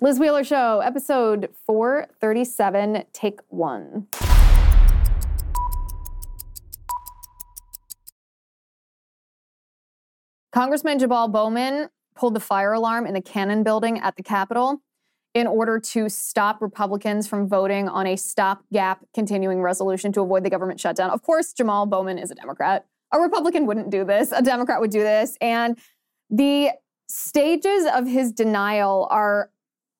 Liz Wheeler Show, episode 437, take one. Congressman Jamaal Bowman pulled the fire alarm in the Cannon building at the Capitol in order to stop Republicans from voting on a stopgap continuing resolution to avoid the government shutdown. Of course, Jamaal Bowman is a Democrat. A Republican wouldn't do this, a Democrat would do this. And the stages of his denial are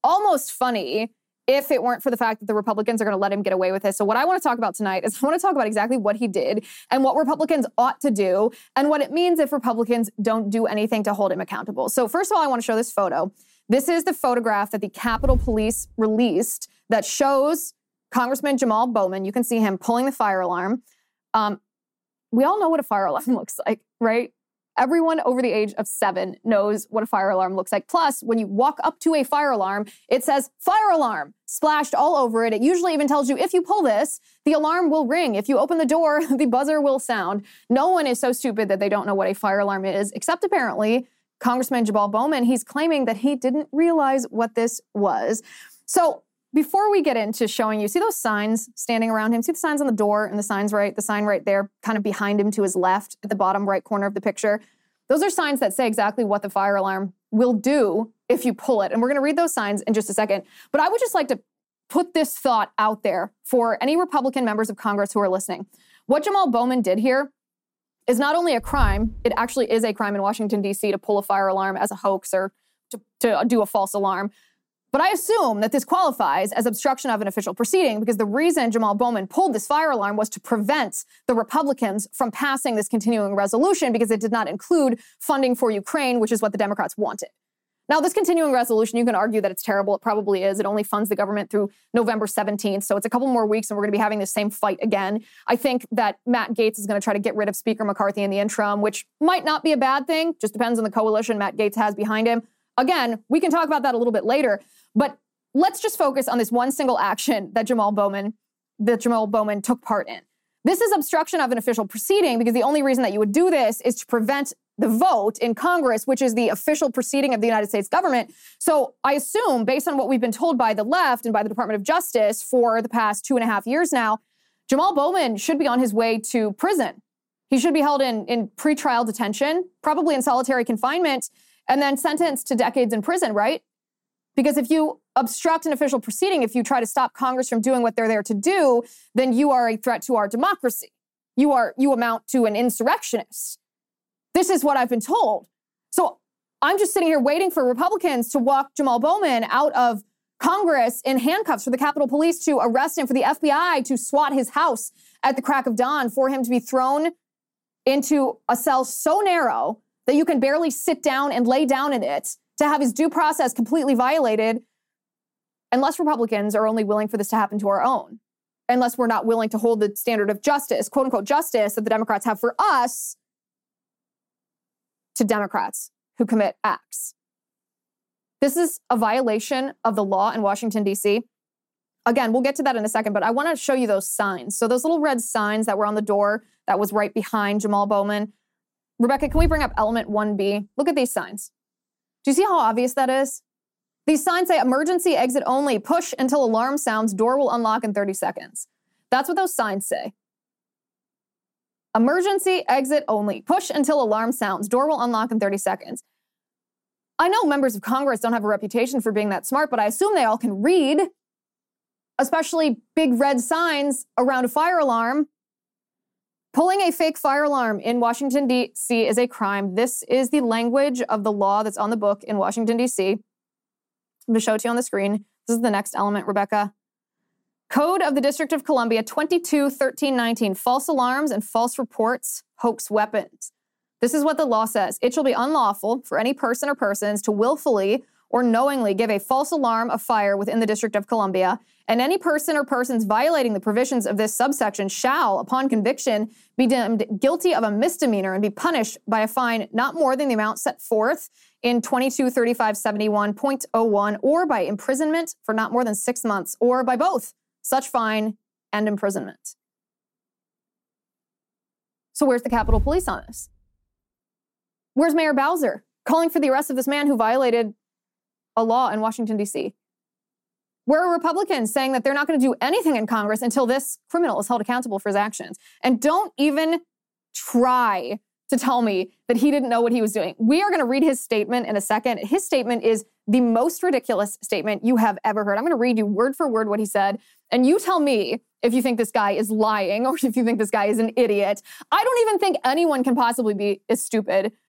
almost funny if it weren't for the fact that the Republicans are going to let him get away with this. So, what I want to talk about tonight is I want to talk about exactly what he did and what Republicans ought to do and what it means if Republicans don't do anything to hold him accountable. So, first of all, I want to show this photo. This is the photograph that the Capitol Police released that shows Congressman Jamaal Bowman. You can see him pulling the fire alarm. Um, we all know what a fire alarm looks like, right? Everyone over the age of seven knows what a fire alarm looks like. Plus, when you walk up to a fire alarm, it says fire alarm splashed all over it. It usually even tells you if you pull this, the alarm will ring. If you open the door, the buzzer will sound. No one is so stupid that they don't know what a fire alarm is, except apparently Congressman Jamaal Bowman. He's claiming that he didn't realize what this was. So, before we get into showing you, see those signs standing around him? See the signs on the door and the signs right, the sign right there, kind of behind him to his left at the bottom right corner of the picture? Those are signs that say exactly what the fire alarm will do if you pull it. And we're going to read those signs in just a second. But I would just like to put this thought out there for any Republican members of Congress who are listening. What Jamaal Bowman did here is not only a crime, it actually is a crime in Washington, D.C. to pull a fire alarm as a hoax or to, to do a false alarm. But I assume that this qualifies as obstruction of an official proceeding because the reason Jamaal Bowman pulled this fire alarm was to prevent the Republicans from passing this continuing resolution because it did not include funding for Ukraine, which is what the Democrats wanted. Now, this continuing resolution, you can argue that it's terrible. It probably is. It only funds the government through November 17th. So it's a couple more weeks and we're going to be having the same fight again. I think that Matt Gaetz is going to try to get rid of Speaker McCarthy in the interim, which might not be a bad thing. Just depends on the coalition Matt Gaetz has behind him. Again, we can talk about that a little bit later. But let's just focus on this one single action that Jamaal Bowman, that Jamaal Bowman took part in. This is obstruction of an official proceeding because the only reason that you would do this is to prevent the vote in Congress, which is the official proceeding of the United States government. So I assume, based on what we've been told by the left and by the Department of Justice for the past two and a half years now, Jamaal Bowman should be on his way to prison. He should be held in, in pretrial detention, probably in solitary confinement, and then sentenced to decades in prison, right? Because if you obstruct an official proceeding, if you try to stop Congress from doing what they're there to do, then you are a threat to our democracy. You are you amount to an insurrectionist. This is what I've been told. So I'm just sitting here waiting for Republicans to walk Jamaal Bowman out of Congress in handcuffs for the Capitol Police to arrest him, for the FBI to swat his house at the crack of dawn, for him to be thrown into a cell so narrow that you can barely sit down and lay down in it to have his due process completely violated unless Republicans are only willing for this to happen to our own, unless we're not willing to hold the standard of justice, quote unquote justice, that the Democrats have for us to Democrats who commit acts. This is a violation of the law in Washington, D.C. Again, we'll get to that in a second, but I want to show you those signs. So, those little red signs that were on the door that was right behind Jamaal Bowman. Rebecca, can we bring up element 1B? Look at these signs. Do you see how obvious that is? These signs say emergency exit only, push until alarm sounds, door will unlock in 30 seconds. That's what those signs say. Emergency exit only, push until alarm sounds, door will unlock in 30 seconds. I know members of Congress don't have a reputation for being that smart, but I assume they all can read, especially big red signs around a fire alarm. Pulling a fake fire alarm in Washington, D.C. is a crime. This is the language of the law that's on the book in Washington, D.C. I'm going to show it to you on the screen. This is the next element, Rebecca. Code of the District of Columbia 221319 false alarms and false reports, hoax weapons. This is what the law says. It shall be unlawful for any person or persons to willfully or knowingly give a false alarm of fire within the District of Columbia, and any person or persons violating the provisions of this subsection shall, upon conviction, be deemed guilty of a misdemeanor and be punished by a fine not more than the amount set forth in 223571.01 or by imprisonment for not more than six months or by both such fine and imprisonment. So, where's the Capitol Police on this? Where's Mayor Bowser calling for the arrest of this man who violated a law in Washington, D.C.? Where are Republicans saying that they're not going to do anything in Congress until this criminal is held accountable for his actions? And don't even try to tell me that he didn't know what he was doing. We are going to read his statement in a second. His statement is the most ridiculous statement you have ever heard. I'm going to read you word for word what he said, and you tell me if you think this guy is lying or if you think this guy is an idiot. I don't even think anyone can possibly be as stupid.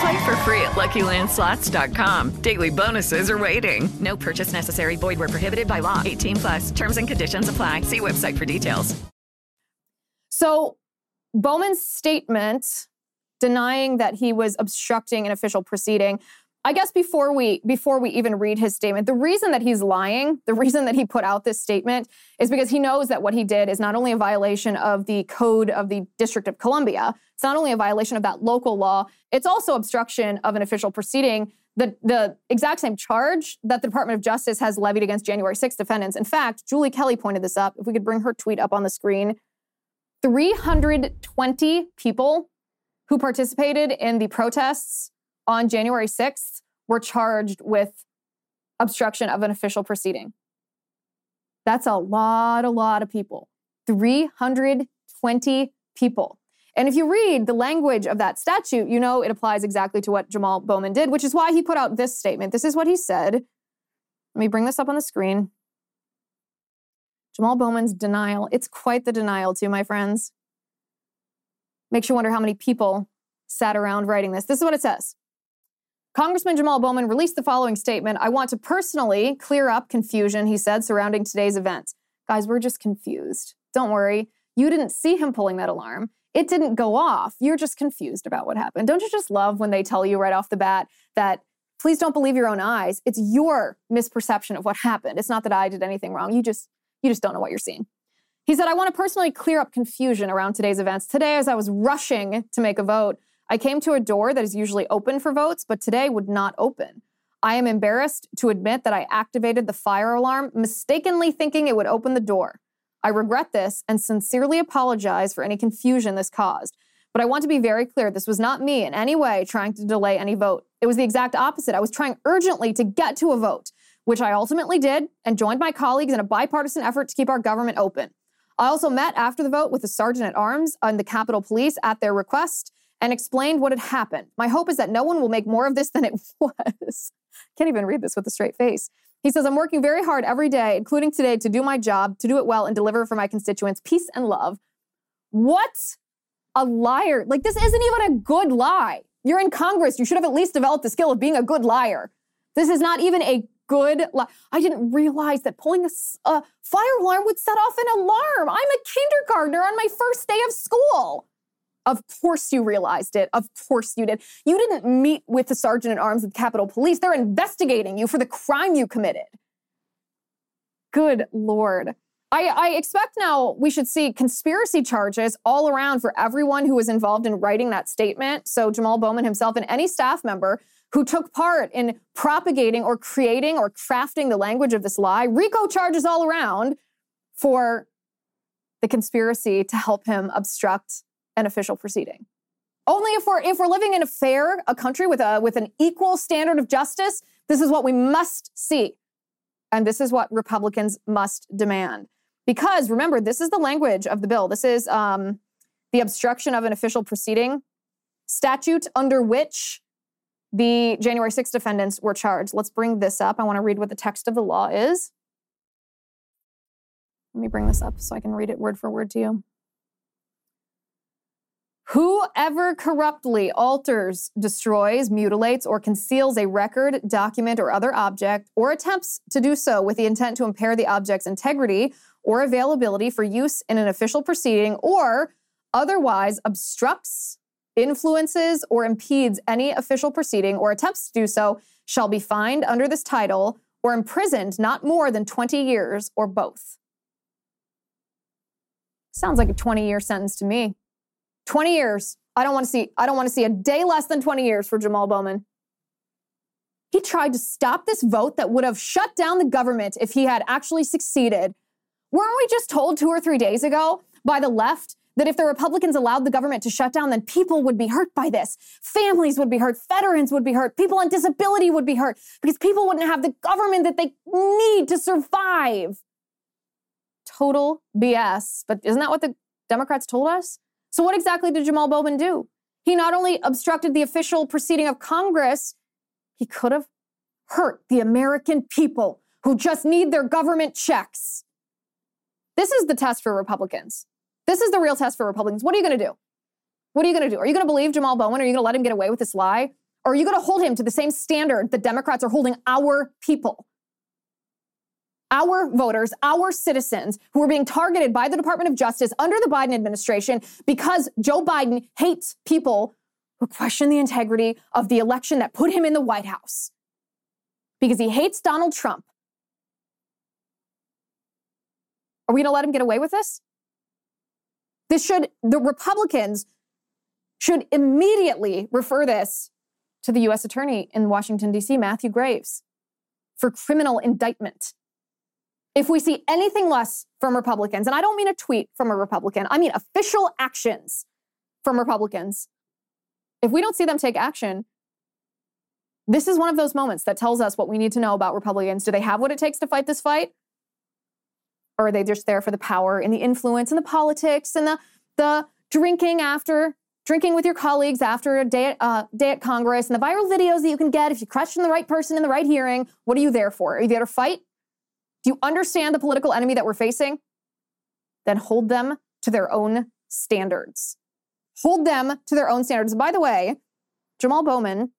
Play for free at LuckyLandSlots.com. Daily bonuses are waiting. No purchase necessary. Void where prohibited by law. 18 plus. Terms and conditions apply. See website for details. So, Bowman's statement denying that he was obstructing an official proceeding I guess before we before we even read his statement, the reason that he's lying, the reason that he put out this statement is because he knows that what he did is not only a violation of the code of the District of Columbia, it's not only a violation of that local law, it's also obstruction of an official proceeding. The, the exact same charge that the Department of Justice has levied against January 6 defendants. In fact, Julie Kelly pointed this up. If we could bring her tweet up on the screen, 320 people who participated in the protests on January 6th were charged with obstruction of an official proceeding. That's a lot, a lot of people. 320 people. And if you read the language of that statute, you know it applies exactly to what Jamaal Bowman did, which is why he put out this statement. This is what he said. Let me bring this up on the screen. Jamaal Bowman's denial. It's quite the denial, too, my friends. Makes you wonder how many people sat around writing this. This is what it says Congressman Jamaal Bowman released the following statement I want to personally clear up confusion, he said, surrounding today's events. Guys, we're just confused. Don't worry. You didn't see him pulling that alarm. It didn't go off. You're just confused about what happened. Don't you just love when they tell you right off the bat that please don't believe your own eyes? It's your misperception of what happened. It's not that I did anything wrong. You just you just don't know what you're seeing. He said, I want to personally clear up confusion around today's events. Today, as I was rushing to make a vote, I came to a door that is usually open for votes, but today would not open. I am embarrassed to admit that I activated the fire alarm, mistakenly thinking it would open the door. I regret this and sincerely apologize for any confusion this caused. But I want to be very clear this was not me in any way trying to delay any vote. It was the exact opposite. I was trying urgently to get to a vote, which I ultimately did and joined my colleagues in a bipartisan effort to keep our government open. I also met after the vote with the sergeant at arms and the Capitol Police at their request and explained what had happened. My hope is that no one will make more of this than it was. Can't even read this with a straight face. He says, I'm working very hard every day, including today, to do my job, to do it well, and deliver for my constituents peace and love. What a liar. Like, this isn't even a good lie. You're in Congress. You should have at least developed the skill of being a good liar. This is not even a good lie. I didn't realize that pulling a, a fire alarm would set off an alarm. I'm a kindergartner on my first day of school. Of course you realized it. Of course you did. You didn't meet with the sergeant at arms of the Capitol Police. They're investigating you for the crime you committed. Good Lord. I, I, expect now we should see conspiracy charges all around for everyone who was involved in writing that statement. So, Jamaal Bowman himself and any staff member who took part in propagating or creating or crafting the language of this lie, RICO charges all around for the conspiracy to help him obstruct an official proceeding. Only if we're if we're living in a fair a country with a with an equal standard of justice, this is what we must see. And this is what Republicans must demand. Because remember, this is the language of the bill. This is um, the obstruction of an official proceeding statute under which the January 6 defendants were charged. Let's bring this up. I want to read what the text of the law is. Let me bring this up so I can read it word for word to you. Whoever corruptly alters, destroys, mutilates, or conceals a record, document, or other object, or attempts to do so with the intent to impair the object's integrity or availability for use in an official proceeding, or otherwise obstructs, influences, or impedes any official proceeding or attempts to do so, shall be fined under this title or imprisoned not more than 20 years or both. Sounds like a 20 year sentence to me. 20 years. I don't want to see I don't want to see a day less than 20 years for Jamaal Bowman. He tried to stop this vote that would have shut down the government if he had actually succeeded. Weren't we just told 2 or 3 days ago by the left that if the Republicans allowed the government to shut down, then people would be hurt by this. Families would be hurt, veterans would be hurt, people on disability would be hurt because people wouldn't have the government that they need to survive. Total BS. But isn't that what the Democrats told us? So, what exactly did Jamaal Bowman do? He not only obstructed the official proceeding of Congress, he could have hurt the American people who just need their government checks. This is the test for Republicans. This is the real test for Republicans. What are you going to do? What are you going to do? Are you going to believe Jamaal Bowman? Are you going to let him get away with this lie? Or are you going to hold him to the same standard that Democrats are holding our people? Our voters, our citizens who are being targeted by the Department of Justice under the Biden administration because Joe Biden hates people who question the integrity of the election that put him in the White House. Because he hates Donald Trump. Are we going to let him get away with this? This should, the Republicans should immediately refer this to the U.S. Attorney in Washington, D.C., Matthew Graves, for criminal indictment. If we see anything less from Republicans, and I don't mean a tweet from a Republican, I mean official actions from Republicans, if we don't see them take action, this is one of those moments that tells us what we need to know about Republicans. Do they have what it takes to fight this fight? Or are they just there for the power and the influence and the politics and the, the drinking after, drinking with your colleagues after a day at, uh, day at Congress and the viral videos that you can get if you question the right person in the right hearing? What are you there for? Are you there to fight? Do you understand the political enemy that we're facing? Then hold them to their own standards. Hold them to their own standards. By the way, Jamaal Bowman,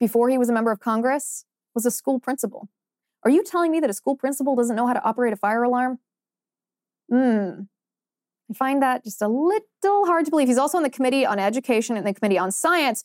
before he was a member of Congress, was a school principal. Are you telling me that a school principal doesn't know how to operate a fire alarm? Hmm. I find that just a little hard to believe. He's also on the Committee on Education and the Committee on Science.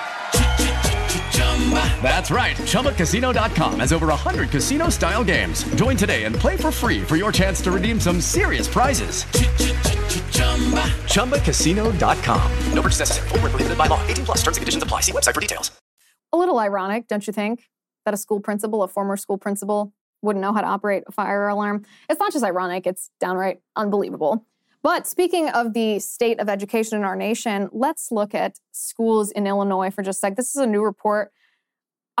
That's right. ChumbaCasino.com has over 100 casino style games. Join today and play for free for your chance to redeem some serious prizes. ChumbaCasino.com. No purchase necessary. Full prohibited by law. 18 plus terms and conditions apply. See website for details. A little ironic, don't you think? That a school principal, a former school principal, wouldn't know how to operate a fire alarm. It's not just ironic, it's downright unbelievable. But speaking of the state of education in our nation, let's look at schools in Illinois for just a sec. This is a new report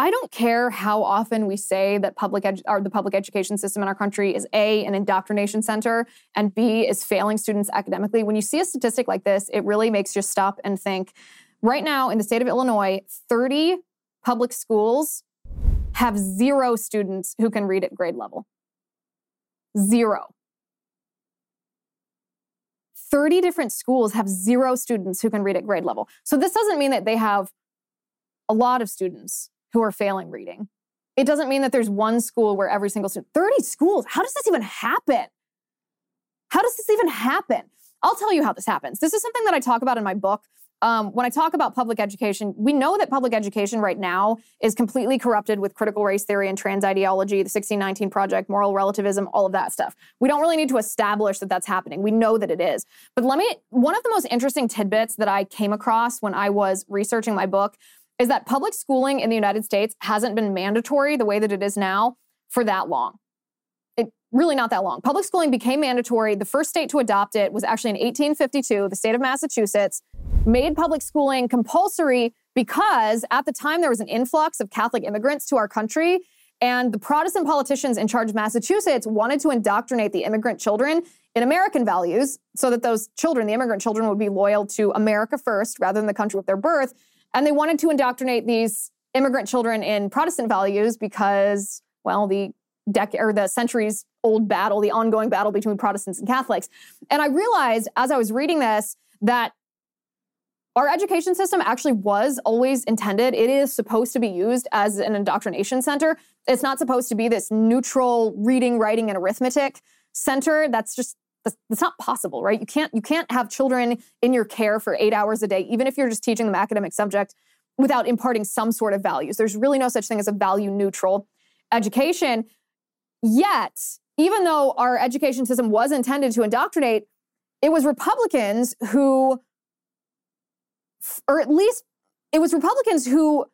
I don't care how often we say that public or the public education system in our country is A, an indoctrination center, and B, is failing students academically. When you see a statistic like this, it really makes you stop and think. Right now, in the state of Illinois, 30 public schools have zero students who can read at grade level. Zero. 30 different schools have zero students who can read at grade level. So this doesn't mean that they have a lot of students who are failing reading. It doesn't mean that there's one school where every single student, 30 schools, how does this even happen? How does this even happen? I'll tell you how this happens. This is something that I talk about in my book. Um, when I talk about public education, we know that public education right now is completely corrupted with critical race theory and trans ideology, the 1619 Project, moral relativism, all of that stuff. We don't really need to establish that that's happening. We know that it is. But let me, one of the most interesting tidbits that I came across when I was researching my book is that public schooling in the United States hasn't been mandatory the way that it is now for that long It really not that long. Public schooling became mandatory. The first state to adopt it was actually in 1852. The state of Massachusetts made public schooling compulsory because at the time there was an influx of Catholic immigrants to our country. And the Protestant politicians in charge of Massachusetts wanted to indoctrinate the immigrant children in American values so that those children, the immigrant children, would be loyal to America first rather than the country of their birth. And they wanted to indoctrinate these immigrant children in Protestant values because, well, the decade or the centuries old battle, the ongoing battle between Protestants and Catholics. And I realized as I was reading this that our education system actually was always intended. It is supposed to be used as an indoctrination center. It's not supposed to be this neutral reading, writing, and arithmetic center. That's just that's, that's not possible, right? You can't you can't have children in your care for eight hours a day, even if you're just teaching them academic subject, without imparting some sort of values. There's really no such thing as a value neutral education. Yet, even though our education system was intended to indoctrinate, it was Republicans who, or at least it was Republicans who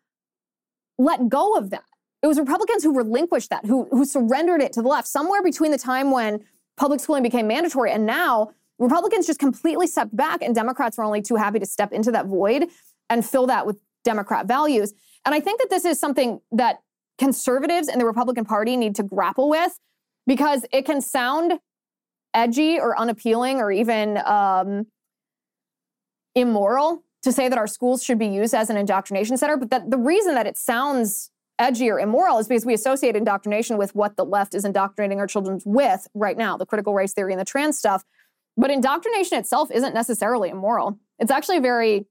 let go of that. It was Republicans who relinquished that, who, who surrendered it to the left. Somewhere between the time when public schooling became mandatory and now, Republicans just completely stepped back, and Democrats were only too happy to step into that void and fill that with Democrat values. And I think that this is something that conservatives in the Republican Party need to grapple with because it can sound edgy or unappealing or even um, immoral to say that our schools should be used as an indoctrination center. But that the reason that it sounds edgy or immoral is because we associate indoctrination with what the left is indoctrinating our children with right now, the critical race theory and the trans stuff. But indoctrination itself isn't necessarily immoral. It's actually a very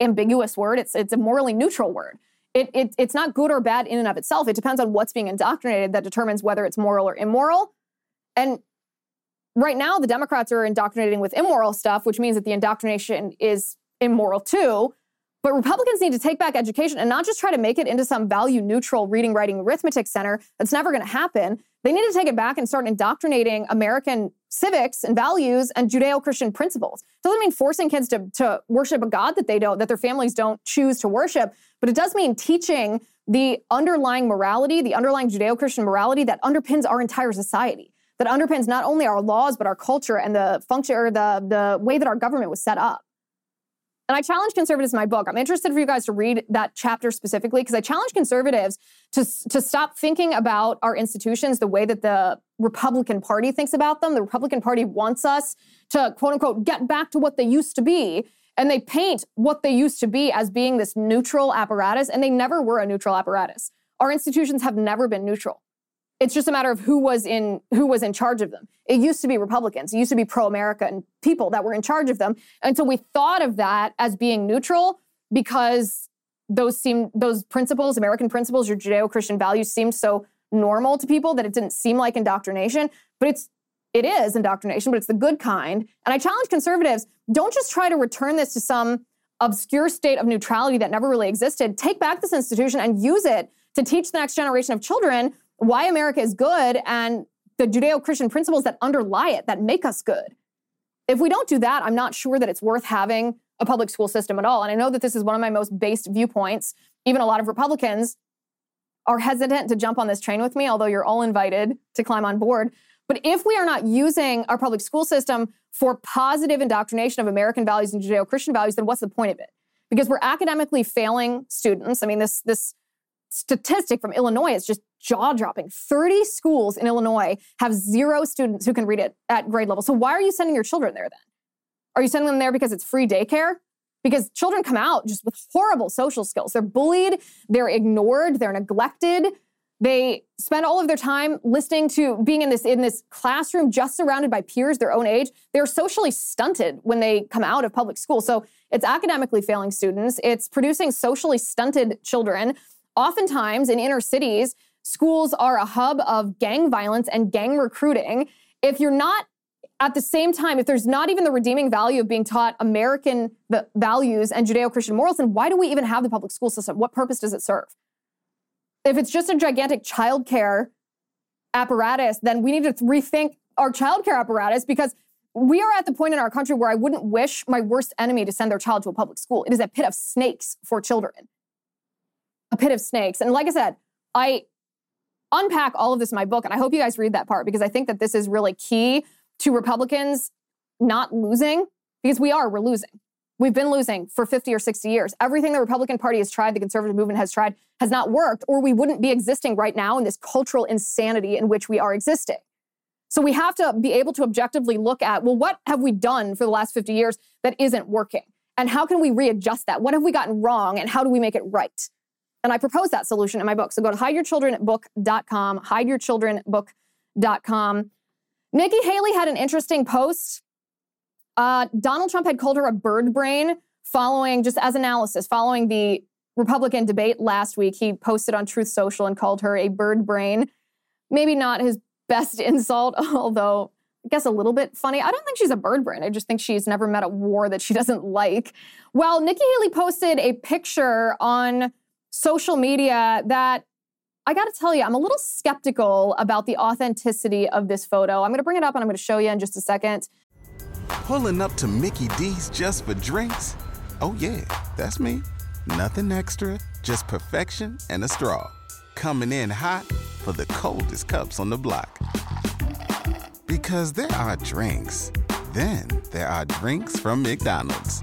ambiguous word. It's it's a morally neutral word it, it, it's not good or bad in and of itself. It depends on what's being indoctrinated that determines whether it's moral or immoral. And right now, the Democrats are indoctrinating with immoral stuff, which means that the indoctrination is immoral too. But Republicans need to take back education and not just try to make it into some value neutral reading, writing, arithmetic center. That's never going to happen. They need to take it back and start indoctrinating American civics and values and Judeo-Christian principles. Doesn't mean forcing kids to, to worship a God that they don't, that their families don't choose to worship, but it does mean teaching the underlying morality, the underlying Judeo-Christian morality that underpins our entire society, that underpins not only our laws but our culture and the function or the the way that our government was set up. And I challenge conservatives in my book. I'm interested for you guys to read that chapter specifically because I challenge conservatives to, to stop thinking about our institutions the way that the Republican Party thinks about them. The Republican Party wants us to, quote unquote, get back to what they used to be. And they paint what they used to be as being this neutral apparatus, and they never were a neutral apparatus. Our institutions have never been neutral. It's just a matter of who was in who was in charge of them. It used to be Republicans. It used to be pro-America and people that were in charge of them until we thought of that as being neutral because those seem those principles, American principles, your Judeo-Christian values seemed so normal to people that it didn't seem like indoctrination. But it's it is indoctrination, but it's the good kind. And I challenge conservatives, don't just try to return this to some obscure state of neutrality that never really existed. Take back this institution and use it to teach the next generation of children why America is good and the Judeo Christian principles that underlie it that make us good. If we don't do that, I'm not sure that it's worth having a public school system at all. And I know that this is one of my most based viewpoints. Even a lot of Republicans are hesitant to jump on this train with me, although you're all invited to climb on board. But if we are not using our public school system for positive indoctrination of American values and Judeo Christian values, then what's the point of it? Because we're academically failing students. I mean, this, this statistic from Illinois is just jaw dropping. 30 schools in Illinois have zero students who can read it at grade level. So why are you sending your children there then? Are you sending them there because it's free daycare? Because children come out just with horrible social skills. They're bullied, they're ignored, they're neglected. They spend all of their time listening to being in this in this classroom just surrounded by peers their own age. They're socially stunted when they come out of public school. So it's academically failing students, it's producing socially stunted children. Oftentimes in inner cities, schools are a hub of gang violence and gang recruiting. If you're not at the same time, if there's not even the redeeming value of being taught American values and Judeo Christian morals, then why do we even have the public school system? What purpose does it serve? If it's just a gigantic childcare apparatus, then we need to rethink our childcare apparatus because we are at the point in our country where I wouldn't wish my worst enemy to send their child to a public school. It is a pit of snakes for children. A pit of snakes. And like I said, I unpack all of this in my book, and I hope you guys read that part because I think that this is really key to Republicans not losing because we are, we're losing. We've been losing for 50 or 60 years. Everything the Republican Party has tried, the conservative movement has tried, has not worked, or we wouldn't be existing right now in this cultural insanity in which we are existing. So we have to be able to objectively look at, well, what have we done for the last 50 years that isn't working? And how can we readjust that? What have we gotten wrong and how do we make it right? And I propose that solution in my book. So go to hideyourchildrenbook.com, hideyourchildrenbook.com. Nikki Haley had an interesting post. Uh, Donald Trump had called her a bird brain following, just as analysis, following the Republican debate last week. He posted on Truth Social and called her a bird brain. Maybe not his best insult, although I guess a little bit funny. I don't think she's a bird brain. I just think she's never met a war that she doesn't like. Well, Nikki Haley posted a picture on social media that I got to tell you, I'm a little skeptical about the authenticity of this photo. I'm going to bring it up and I'm going to show you in just a second. Pulling up to Mickey D's just for drinks? Oh, yeah, that's me. Nothing extra, just perfection and a straw. Coming in hot for the coldest cups on the block. Because there are drinks, then there are drinks from McDonald's.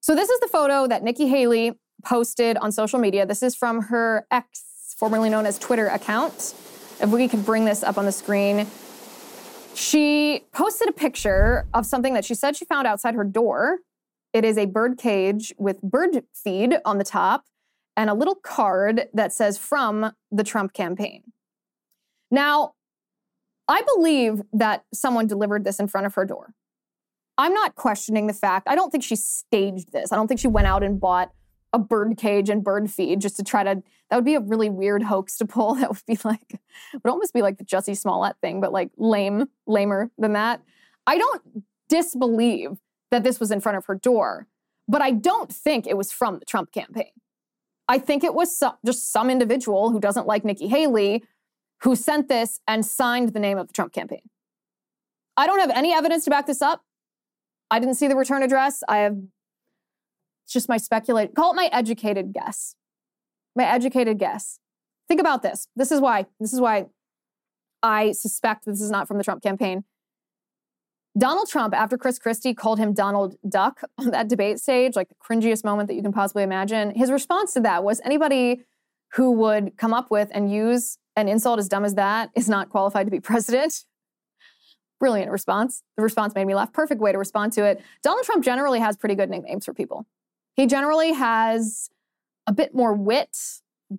So, this is the photo that Nikki Haley posted on social media. This is from her ex, formerly known as Twitter account. If we could bring this up on the screen. She posted a picture of something that she said she found outside her door. It is a bird cage with bird feed on the top and a little card that says from the Trump campaign. Now, I believe that someone delivered this in front of her door. I'm not questioning the fact. I don't think she staged this. I don't think she went out and bought a bird cage and bird feed just to try to that would be a really weird hoax to pull that would be like would almost be like the Jussie Smollett thing but like lame lamer than that I don't disbelieve that this was in front of her door but I don't think it was from the Trump campaign I think it was some, just some individual who doesn't like Nikki Haley who sent this and signed the name of the Trump campaign I don't have any evidence to back this up I didn't see the return address I have it's just my speculate. Call it my educated guess. My educated guess. Think about this. This is why. This is why I suspect this is not from the Trump campaign. Donald Trump, after Chris Christie called him Donald Duck on that debate stage, like the cringiest moment that you can possibly imagine, his response to that was anybody who would come up with and use an insult as dumb as that is not qualified to be president. Brilliant response. The response made me laugh. Perfect way to respond to it. Donald Trump generally has pretty good nicknames for people. He generally has a bit more wit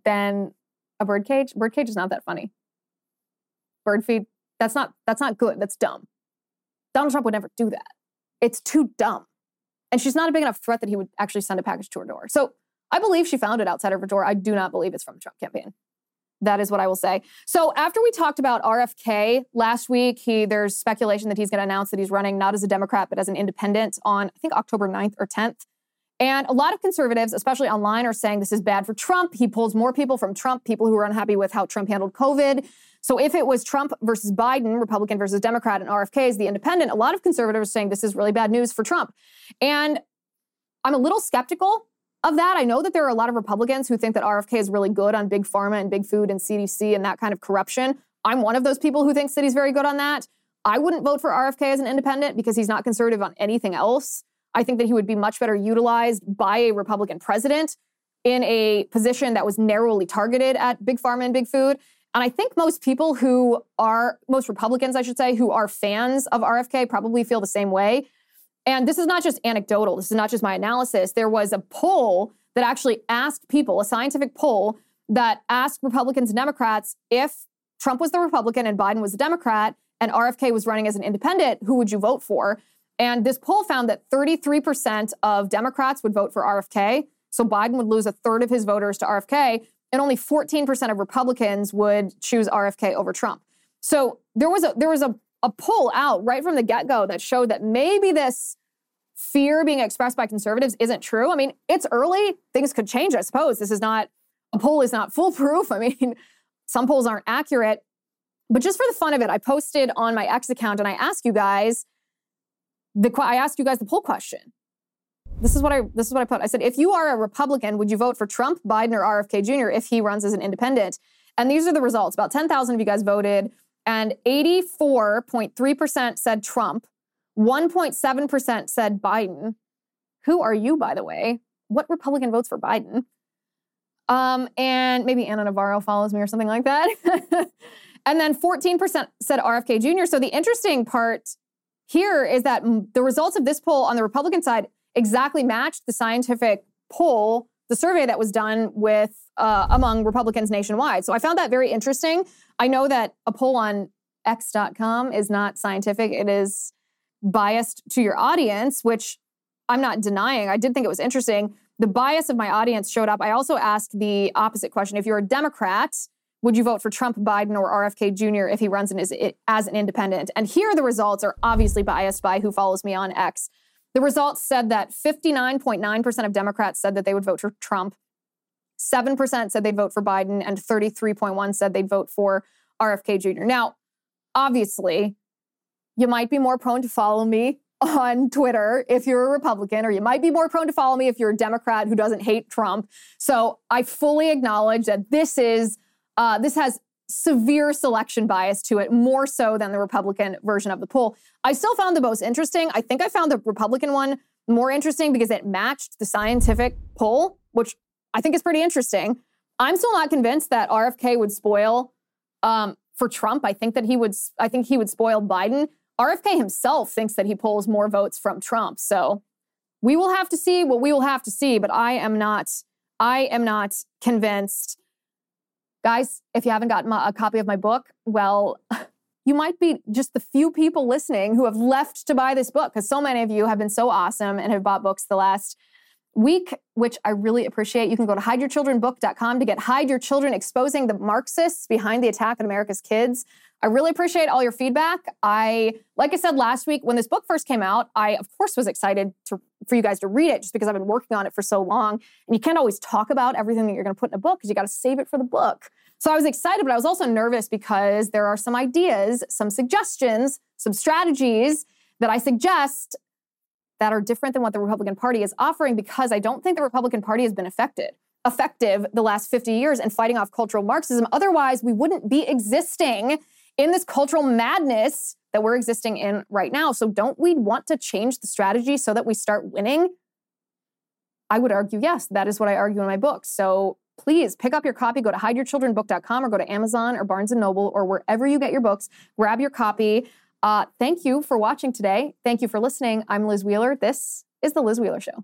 than a birdcage. Birdcage is not that funny. Bird feed, that's not that's not good. That's dumb. Donald Trump would never do that. It's too dumb. And she's not a big enough threat that he would actually send a package to her door. So I believe she found it outside of her door. I do not believe it's from the Trump campaign. That is what I will say. So after we talked about RFK last week, he there's speculation that he's going to announce that he's running not as a Democrat but as an independent on I think October 9th or 10th. And a lot of conservatives, especially online, are saying this is bad for Trump. He pulls more people from Trump, people who are unhappy with how Trump handled COVID. So if it was Trump versus Biden, Republican versus Democrat, and RFK is the independent, a lot of conservatives are saying this is really bad news for Trump. And I'm a little skeptical of that. I know that there are a lot of Republicans who think that RFK is really good on big pharma and big food and CDC and that kind of corruption. I'm one of those people who thinks that he's very good on that. I wouldn't vote for RFK as an independent because he's not conservative on anything else. I think that he would be much better utilized by a Republican president in a position that was narrowly targeted at big pharma and big food. And I think most people who are, most Republicans, I should say, who are fans of RFK probably feel the same way. And this is not just anecdotal, this is not just my analysis. There was a poll that actually asked people, a scientific poll that asked Republicans and Democrats if Trump was the Republican and Biden was the Democrat and RFK was running as an independent, who would you vote for? And this poll found that 33% of Democrats would vote for RFK. So Biden would lose a third of his voters to RFK, and only 14% of Republicans would choose RFK over Trump. So there was a there was a, a poll out right from the get-go that showed that maybe this fear being expressed by conservatives isn't true. I mean, it's early. Things could change, I suppose. This is not a poll is not foolproof. I mean, some polls aren't accurate. But just for the fun of it, I posted on my X account and I asked you guys the I asked you guys the poll question. This is what I this is what I put. I said, if you are a Republican, would you vote for Trump, Biden, or RFK Jr. if he runs as an independent? And these are the results. About 10,000 of you guys voted, and 84.3% said Trump, 1.7% said Biden. Who are you, by the way? What Republican votes for Biden? Um, and maybe Ana Navarro follows me or something like that. and then 14% said RFK Jr. So the interesting part here is that the results of this poll on the Republican side exactly matched the scientific poll, the survey that was done with uh, among Republicans nationwide. So I found that very interesting. I know that a poll on X.com is not scientific; it is biased to your audience, which I'm not denying. I did think it was interesting. The bias of my audience showed up. I also asked the opposite question: If you're a Democrat, would you vote for Trump, Biden, or RFK Jr. if he runs as, as an independent? And here the results are obviously biased by who follows me on X. The results said that 59.9% of Democrats said that they would vote for Trump. 7% said they'd vote for Biden, and 33.1 said they'd vote for RFK Jr. Now, obviously, you might be more prone to follow me on Twitter if you're a Republican, or you might be more prone to follow me if you're a Democrat who doesn't hate Trump. So I fully acknowledge that this is uh, this has severe selection bias to it, more so than the Republican version of the poll. I still found the most interesting. I think I found the Republican one more interesting because it matched the scientific poll, which I think is pretty interesting. I'm still not convinced that RFK would spoil um, for Trump. I think that he would. I think he would spoil Biden. RFK himself thinks that he pulls more votes from Trump. So we will have to see what we will have to see. But I am not. I am not convinced Guys, if you haven't gotten a copy of my book, well, you might be just the few people listening who have left to buy this book because so many of you have been so awesome and have bought books the last week, which I really appreciate. You can go to hideyourchildrenbook.com to get Hide Your Children Exposing the Marxists Behind the Attack on America's Kids. I really appreciate all your feedback. I, like I said last week, when this book first came out, I, of course, was excited to, for you guys to read it just because I've been working on it for so long. And you can't always talk about everything that you're going to put in a book because you got to save it for the book. So I was excited, but I was also nervous because there are some ideas, some suggestions, some strategies that I suggest that are different than what the Republican Party is offering because I don't think the Republican Party has been affected effective the last 50 years in fighting off cultural Marxism. Otherwise, we wouldn't be existing in this cultural madness that we're existing in right now. So, don't we want to change the strategy so that we start winning? I would argue yes. That is what I argue in my book. So, please pick up your copy. Go to hideyourchildrenbook.com or go to Amazon or Barnes and Noble or wherever you get your books. Grab your copy. Uh, thank you for watching today. Thank you for listening. I'm Liz Wheeler. This is The Liz Wheeler Show.